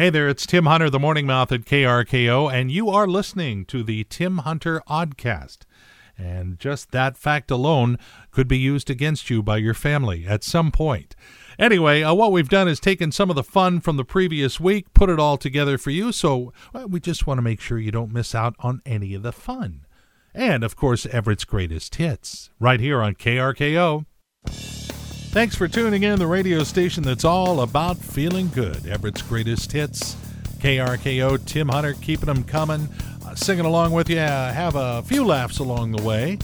Hey there, it's Tim Hunter, the Morning Mouth at KRKO, and you are listening to the Tim Hunter Oddcast. And just that fact alone could be used against you by your family at some point. Anyway, uh, what we've done is taken some of the fun from the previous week, put it all together for you, so we just want to make sure you don't miss out on any of the fun. And, of course, Everett's greatest hits, right here on KRKO. Thanks for tuning in the radio station that's all about feeling good. Everett's greatest hits. KRKO, Tim Hunter, keeping them coming, uh, singing along with you, uh, have a few laughs along the way,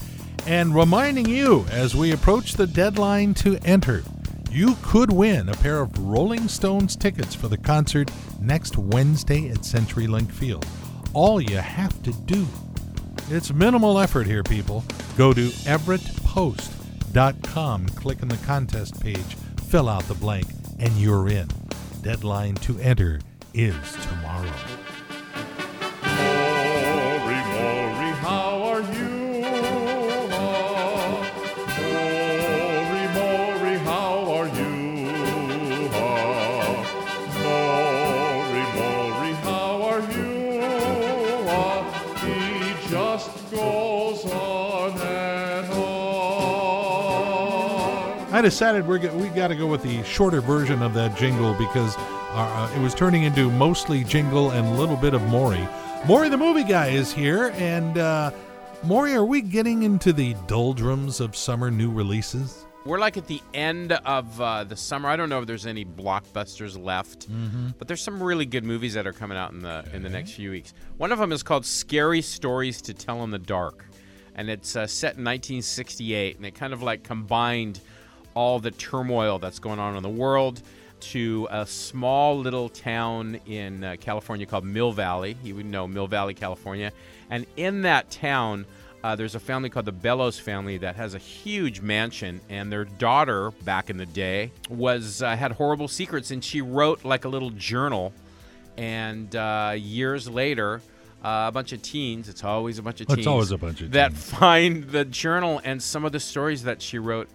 and reminding you as we approach the deadline to enter, you could win a pair of Rolling Stones tickets for the concert next Wednesday at CenturyLink Field. All you have to do, it's minimal effort here, people. Go to Everett Post com. Click on the contest page, fill out the blank, and you're in. Deadline to enter is tomorrow. Maury, Maury, how are you? Maury, Maury, how are you? Maury, Maury, how are you? He just goes on I decided we're we got to go with the shorter version of that jingle because our, uh, it was turning into mostly jingle and a little bit of Maury. Maury the movie guy is here, and uh, Maury, are we getting into the doldrums of summer new releases? We're like at the end of uh, the summer. I don't know if there's any blockbusters left, but there's some really good movies that are coming out in the in the next few weeks. One of them is called "Scary Stories to Tell in the Dark," and it's uh, set in 1968, and it kind of like combined all the turmoil that's going on in the world to a small little town in uh, California called Mill Valley. You would know Mill Valley, California, and in that town. Uh, there's a family called the Bellows family that has a huge mansion, and their daughter, back in the day, was uh, had horrible secrets, and she wrote like a little journal. And uh, years later, uh, a bunch of teens. It's always a bunch of It's teens. always a bunch of that teens. find the journal, and some of the stories that she wrote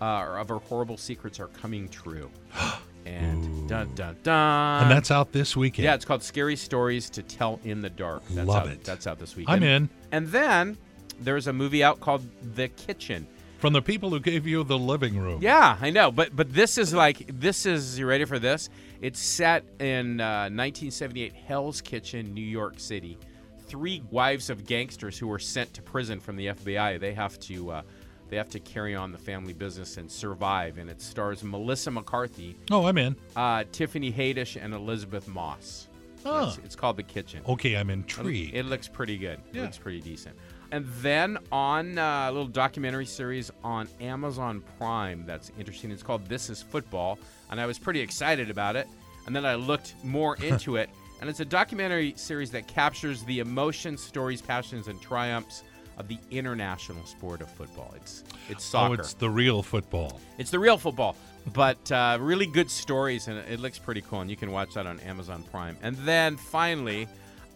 uh, of her horrible secrets are coming true. and dun dun dun. and that's out this weekend. Yeah, it's called Scary Stories to Tell in the Dark. That's Love out, it. That's out this weekend. I'm in. And then there's a movie out called The Kitchen. From the people who gave you the living room. Yeah, I know, but but this is like this is you ready for this? It's set in uh, 1978 Hell's Kitchen, New York City. Three wives of gangsters who were sent to prison from the FBI. They have to uh, they have to carry on the family business and survive. And it stars Melissa McCarthy, Oh, I'm in. uh, Tiffany Haddish, and Elisabeth Moss. Oh. It's, it's called The Kitchen. Okay, I'm intrigued. It looks pretty good. It Yeah. looks pretty decent. And then on uh, a little documentary series on Amazon Prime that's interesting. It's called This Is Football, and I was pretty excited about it. And then I looked more into it, and it's a documentary series that captures the emotions, stories, passions, and triumphs of the international sport of football. It's it's soccer. oh, it's the real football. It's the real football, but uh, really good stories, and it looks pretty cool. And you can watch that on Amazon Prime. And then finally,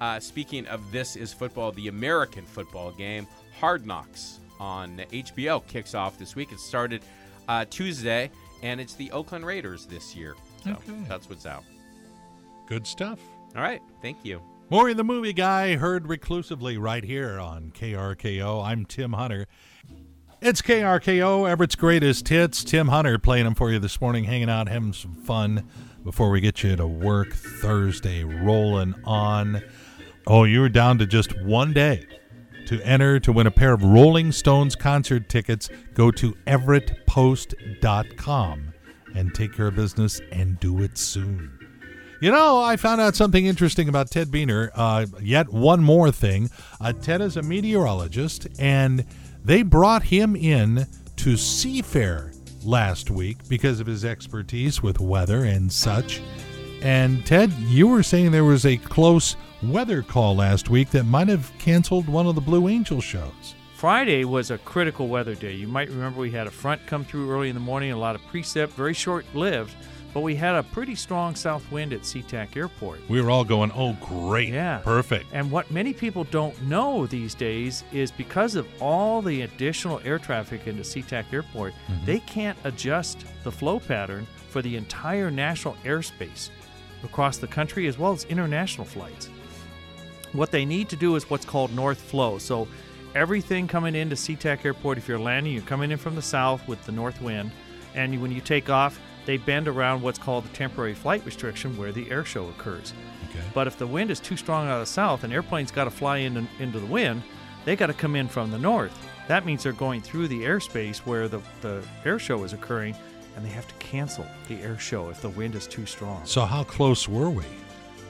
uh, speaking of this is football, the American football game, Hard Knocks on HBO kicks off this week. It started uh, Tuesday, and it's the Oakland Raiders this year. So Okay. that's what's out. Good stuff. All right, thank you. Maury the movie guy heard reclusively right here on KRKO. I'm Tim Hunter. It's KRKO, Everett's greatest hits. Tim Hunter playing them for you this morning, hanging out, having some fun before we get you to work Thursday, rolling on. Oh, you were down to just one day to enter to win a pair of Rolling Stones concert tickets. Go to everettpost.com and take care of business and do it soon. You know, I found out something interesting about Ted Buehner. Uh, yet one more thing. Uh, Ted is a meteorologist, and they brought him in to Seafair last week because of his expertise with weather and such. And Ted, you were saying there was a close weather call last week that might have canceled one of the Blue Angel shows. Friday was a critical weather day. You might remember we had a front come through early in the morning, a lot of precip, very short lived, but we had a pretty strong south wind at SeaTac Airport. We were all going, oh, great. Yeah. Perfect. And what many people don't know these days is because of all the additional air traffic into SeaTac Airport, mm-hmm. they can't adjust the flow pattern for the entire national airspace. across the country as well as international flights. What they need to do is what's called north flow. So everything coming into SeaTac Airport, if you're landing, you're coming in from the south with the north wind, and when you take off, they bend around what's called the temporary flight restriction where the air show occurs. Okay. But if the wind is too strong out of the south, an airplane's got to fly in, into the wind, they got to come in from the north. That means they're going through the airspace where the, the air show is occurring, and they have to cancel the air show if the wind is too strong. So how close were we?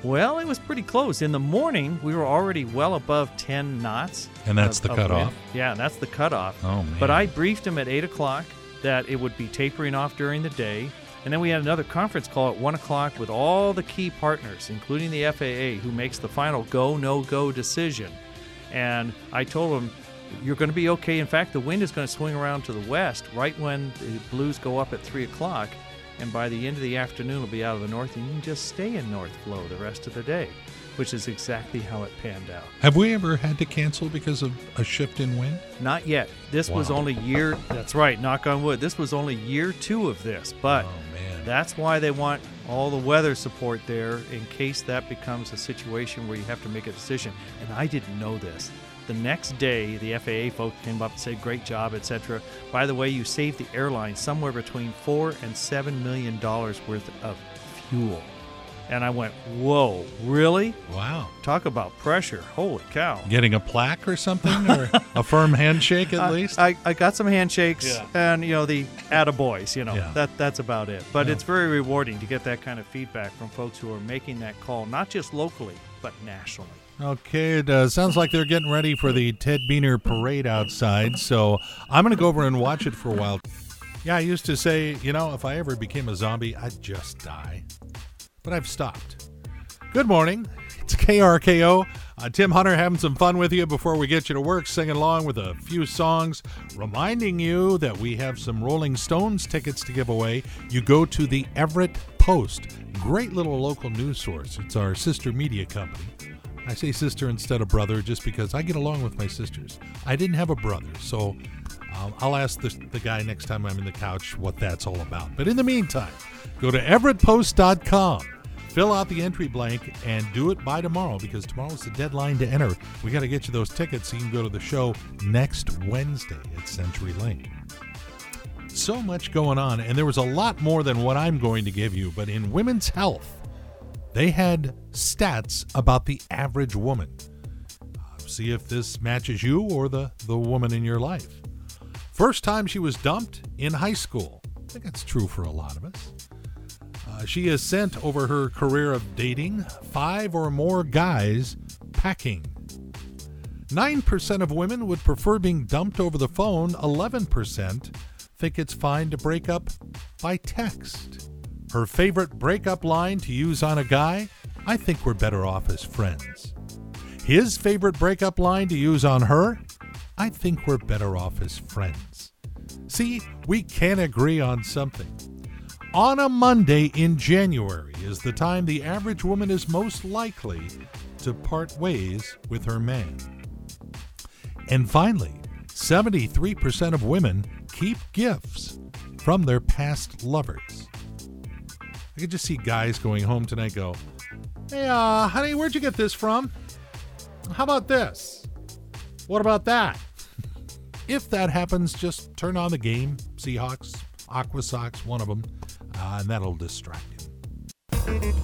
Well, it was pretty close. In the morning, we were already well above 10 knots. And that's of- the cutoff? Yeah, that's the cutoff. Oh, man. But I briefed him at 8 o'clock that it would be tapering off during the day. And then we had another conference call at 1 o'clock with all the key partners, including the FAA, who makes the final go, no go decision. And I told them, you're going to be okay. In fact, the wind is going to swing around to the west right when the blues go up at 3 o'clock. And by the end of the afternoon, it'll be out of the north, and you can just stay in north flow the rest of the day, which is exactly how it panned out. Have we ever had to cancel because of a shift in wind? Not yet. This was only year. That's right. Knock on wood. This was only year two of this, but Oh, that's why they want all the weather support there in case that becomes a situation where you have to make a decision. And I didn't know this. The next day, the FAA folks came up and said, "Great job, etc." By the way, you saved the airline somewhere between four and seven million dollars worth of fuel. And I went, "Whoa, really? Wow. Talk about pressure! Holy cow!" Getting a plaque or something? Or a firm handshake at I- least? I, I got some handshakes Yeah. and you know the attaboys, you know. Yeah. That that's about it. But Yeah. it's very rewarding to get that kind of feedback from folks who are making that call, not just locally, but nationally. Okay, it uh, sounds like they're getting ready for the Ted Buehner parade outside, so I'm going to go over and watch it for a while. Yeah, I used to say, you know, if I ever became a zombie, I'd just die. But I've stopped. Good morning. It's KRKO. Uh, Tim Hunter having some fun with you before we get you to work, singing along with a few songs, reminding you that we have some Rolling Stones tickets to give away. You go to the Everett Post, great little local news source. It's our sister media company. I say sister instead of brother just because I get along with my sisters. I didn't have a brother, so um, I'll ask the, the guy next time I'm in the couch what that's all about. But in the meantime, go to everettpost.com, fill out the entry blank, and do it by tomorrow because tomorrow's the deadline to enter. We got to get you those tickets so you can go to the show next Wednesday at Century Link. So much going on, and there was a lot more than what I'm going to give you, but in women's health, they had stats about the average woman. Uh, see if this matches you or the, the woman in your life. First time she was dumped in high school. I think that's true for a lot of us. She has sent over her career of dating five or more guys packing. 9% of women would prefer being dumped over the phone. 11% think it's fine to break up by text. Her favorite breakup line to use on a guy I think we're better off as friends. His favorite breakup line to use on her I think we're better off as friends. See, we can agree on something. On a Monday in January is the time the average woman is most likely to part ways with her man. And finally, 73% of women keep gifts from their past lovers. I could just see guys going home tonight go, Hey, uh, honey, where'd you get this from? How about this? What about that? if that happens, just turn on the game, Seahawks, Aqua Sox, one of them, uh, and that'll distract him.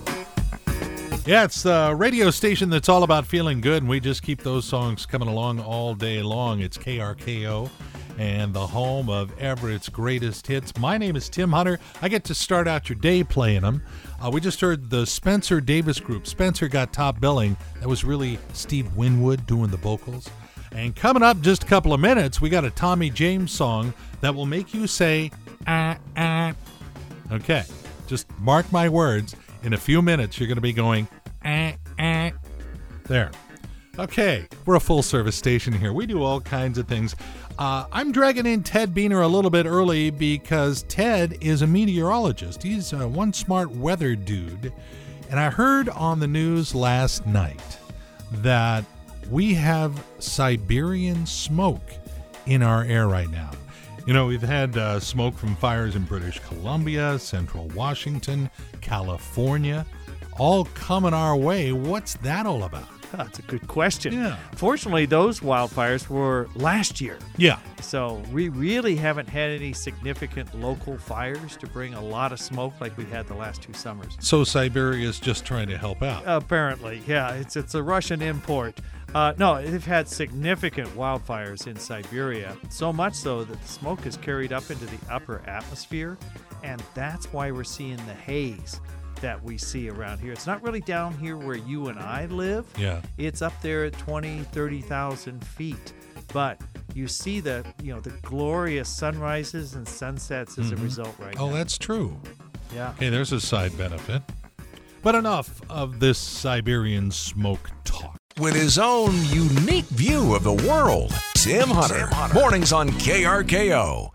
Yeah, it's the radio station that's all about feeling good, and we just keep those songs coming along all day long. It's KRKO and the home of Everett's greatest hits. My name is Tim Hunter. I get to start out your day playing them. Uh, we just heard the Spencer Davis Group. Spencer got top billing. That was really Steve Winwood doing the vocals. And coming up just a couple of minutes, we got a Tommy James song that will make you say, ah, ah. Okay, just mark my words. In a few minutes, you're going to be going, ah, ah. There. Okay, we're a full service station here. We do all kinds of things. Uh, I'm dragging in Ted Buehner a little bit early because Ted is a meteorologist. He's uh, one smart weather dude. And I heard on the news last night that we have Siberian smoke in our air right now. You know, we've had uh, smoke from fires in British Columbia, central Washington, California, all coming our way. What's that all about? That's a good question. Yeah. Fortunately, those wildfires were last year. Yeah. So we really haven't had any significant local fires to bring a lot of smoke like we had the last two summers. So Siberia is just trying to help out. Apparently, yeah, it's it's a Russian import. Uh, no, they've had significant wildfires in Siberia, so much so that the smoke is carried up into the upper atmosphere, and that's why we're seeing the haze that we see around here. It's not really down here where you and I live. Yeah. It's up there at 20, 30,000 feet. But you see the, you know, the glorious sunrises and sunsets as a result right Oh, now. that's true. yeah. Okay, there's a side benefit. But enough of this Siberian smoke talk. With his own unique view of the world. Tim Hunter. Mornings on KRKO.